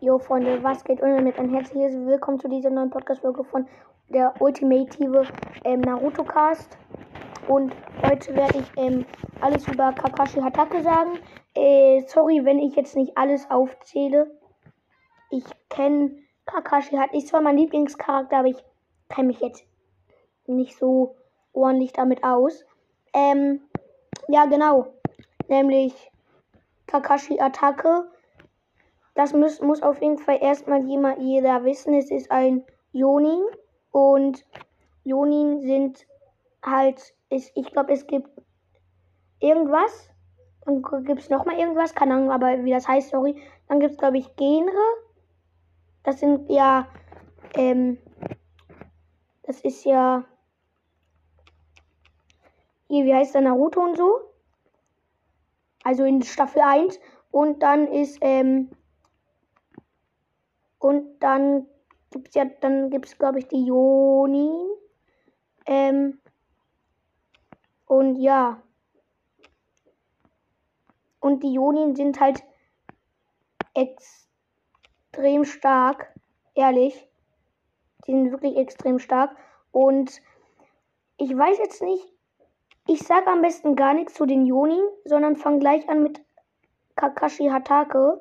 Jo Freunde, was geht und damit ein herzliches Willkommen zu dieser neuen Podcast-Folge von der ultimative ähm, Naruto Cast. Und heute werde ich ähm, alles über Kakashi Hatake sagen. Äh, sorry, wenn ich jetzt nicht alles aufzähle. Ich kenne Kakashi hat ist zwar mein Lieblingscharakter, aber ich kenne mich jetzt nicht so ordentlich damit aus. Ähm, ja, genau. Nämlich Kakashi Attacke. Das muss, muss auf jeden Fall erstmal jemand, jeder wissen. Es ist ein Jonin. Und Jonin sind halt, ist, ich glaube, es gibt irgendwas. Dann gibt es nochmal irgendwas. Keine Ahnung, aber wie das heißt, sorry. Dann gibt es, glaube ich, Genre. Das sind ja, ähm, das ist ja, hier, wie heißt der Naruto und so? Also in Staffel 1. Und dann ist, ähm, und dann gibt's ja, dann gibt's glaube ich die Jonin. Ähm, und ja. Und die Jonin sind halt extrem stark, ehrlich. Die sind wirklich extrem stark. Und ich weiß jetzt nicht, ich sage am besten gar nichts zu den Jonin, sondern fange gleich an mit Kakashi Hatake.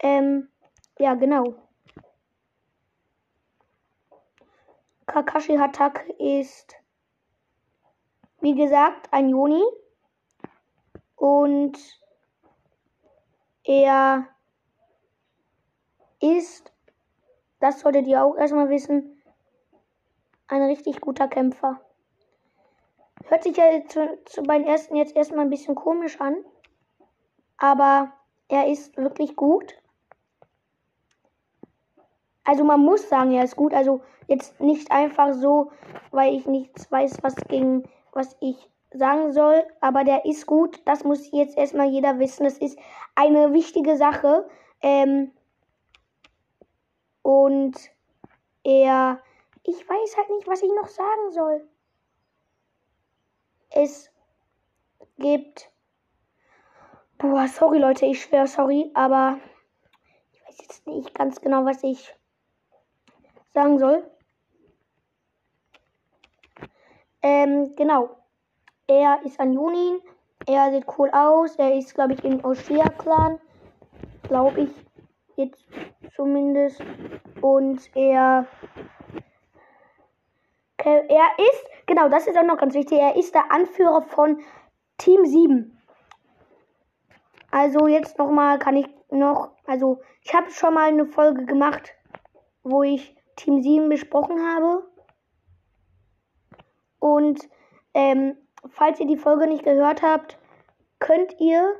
Ähm, ja, genau. Kakashi Hatake ist, wie gesagt, ein Joni. Und er ist, das solltet ihr auch erstmal wissen, ein richtig guter Kämpfer. Hört sich ja zu, zu beim ersten jetzt erstmal ein bisschen komisch an. Aber er ist wirklich gut. Also man muss sagen, er ist gut. Also jetzt nicht einfach so, weil ich nichts weiß, was gegen was ich sagen soll. Aber der ist gut. Das muss jetzt erstmal jeder wissen. Das ist eine wichtige Sache. Ähm und er, ich weiß halt nicht, was ich noch sagen soll. Es gibt, boah, sorry Leute, ich schwöre, sorry, aber ich weiß jetzt nicht ganz genau, was ich sagen soll. Ähm, genau. Er ist ein Junin. Er sieht cool aus. Er ist, glaube ich, im Oshia-Clan. Glaube ich. Jetzt zumindest. Und er. Er ist. Genau, das ist auch noch ganz wichtig. Er ist der Anführer von Team 7. Also jetzt nochmal kann ich noch. Also ich habe schon mal eine Folge gemacht, wo ich Team 7 besprochen habe. Und ähm, falls ihr die Folge nicht gehört habt, könnt ihr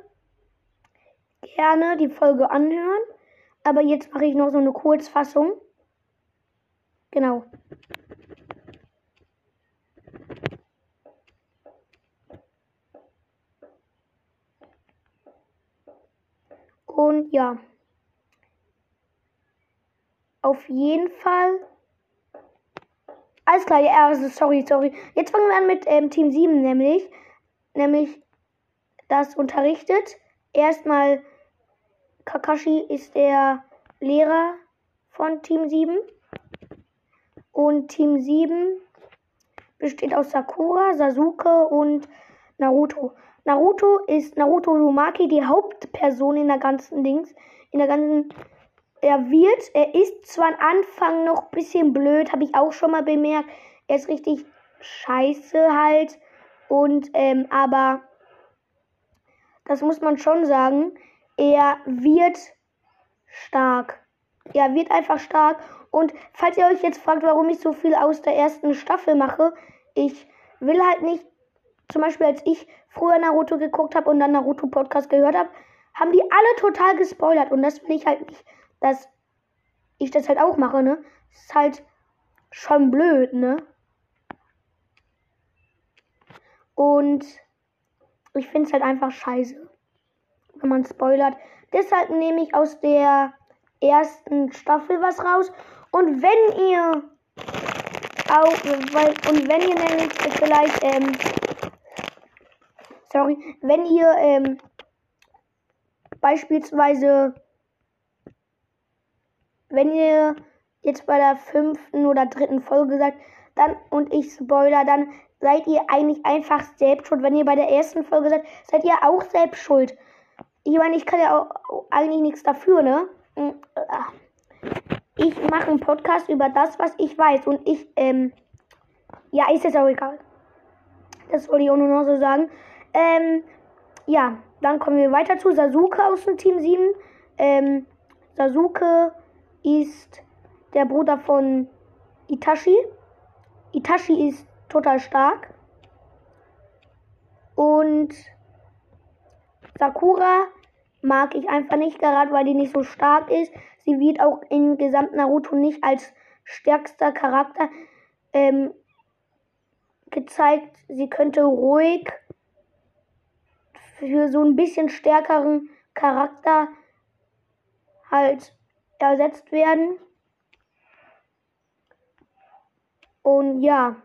gerne die Folge anhören. Aber jetzt mache ich noch so eine Kurzfassung. Genau. Und ja auf jeden Fall. Alles klar, ja, also sorry, sorry. Jetzt fangen wir an mit ähm, Team 7, nämlich. Nämlich das unterrichtet. Erstmal Kakashi ist der Lehrer von Team 7. Und Team 7 besteht aus Sakura, Sasuke und Naruto. Naruto ist Naruto Uzumaki, die Hauptperson in der ganzen Dings, in der ganzen er wird, er ist zwar am Anfang noch ein bisschen blöd, habe ich auch schon mal bemerkt. Er ist richtig scheiße halt. Und, ähm, aber das muss man schon sagen. Er wird stark. Er wird einfach stark. Und falls ihr euch jetzt fragt, warum ich so viel aus der ersten Staffel mache, ich will halt nicht, zum Beispiel als ich früher Naruto geguckt habe und dann Naruto Podcast gehört habe, haben die alle total gespoilert. Und das will ich halt nicht dass ich das halt auch mache, ne? Ist halt schon blöd, ne? Und ich finde es halt einfach scheiße, wenn man spoilert. Deshalb nehme ich aus der ersten Staffel was raus. Und wenn ihr auch, weil, und wenn ihr nämlich vielleicht, ähm, sorry, wenn ihr, ähm, beispielsweise wenn ihr jetzt bei der fünften oder dritten Folge seid, dann und ich spoiler, dann seid ihr eigentlich einfach selbst schuld. Wenn ihr bei der ersten Folge seid, seid ihr auch selbst schuld. Ich meine, ich kann ja auch eigentlich nichts dafür, ne? Hm, äh, ich mache einen Podcast über das, was ich weiß. Und ich, ähm, ja, ist jetzt auch egal. Das wollte ich auch nur noch so sagen. Ähm, ja, dann kommen wir weiter zu Sasuke aus dem Team 7. Ähm, Sasuke ist der Bruder von Itachi. Itachi ist total stark. Und Sakura mag ich einfach nicht, gerade weil die nicht so stark ist. Sie wird auch in gesamt Naruto nicht als stärkster Charakter ähm, gezeigt. Sie könnte ruhig für so ein bisschen stärkeren Charakter halt ersetzt werden. Und ja.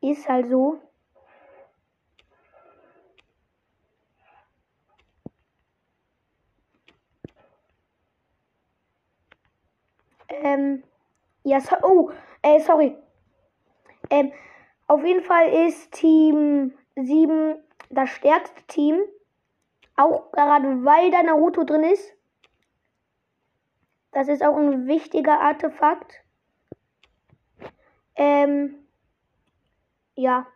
Ist halt so. Ähm, ja, so, oh, äh, sorry. Ähm, auf jeden Fall ist Team 7 das stärkste Team. Auch gerade weil da Naruto drin ist. Das ist auch ein wichtiger Artefakt. Ähm, ja.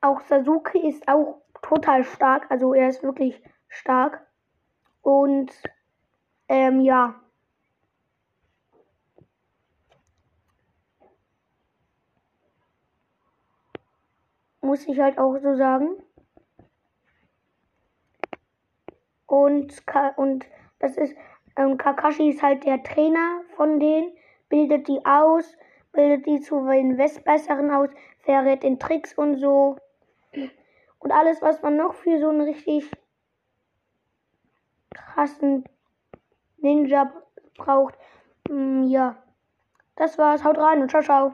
Auch Sasuke ist auch total stark. Also er ist wirklich stark. Und ähm, ja. Muss ich halt auch so sagen. Und, und das ist, ähm, Kakashi ist halt der Trainer von denen, bildet die aus, bildet die zu den Westbesseren aus, verrät den Tricks und so. Und alles, was man noch für so einen richtig krassen Ninja braucht. Mm, ja, das war's. Haut rein und ciao, ciao.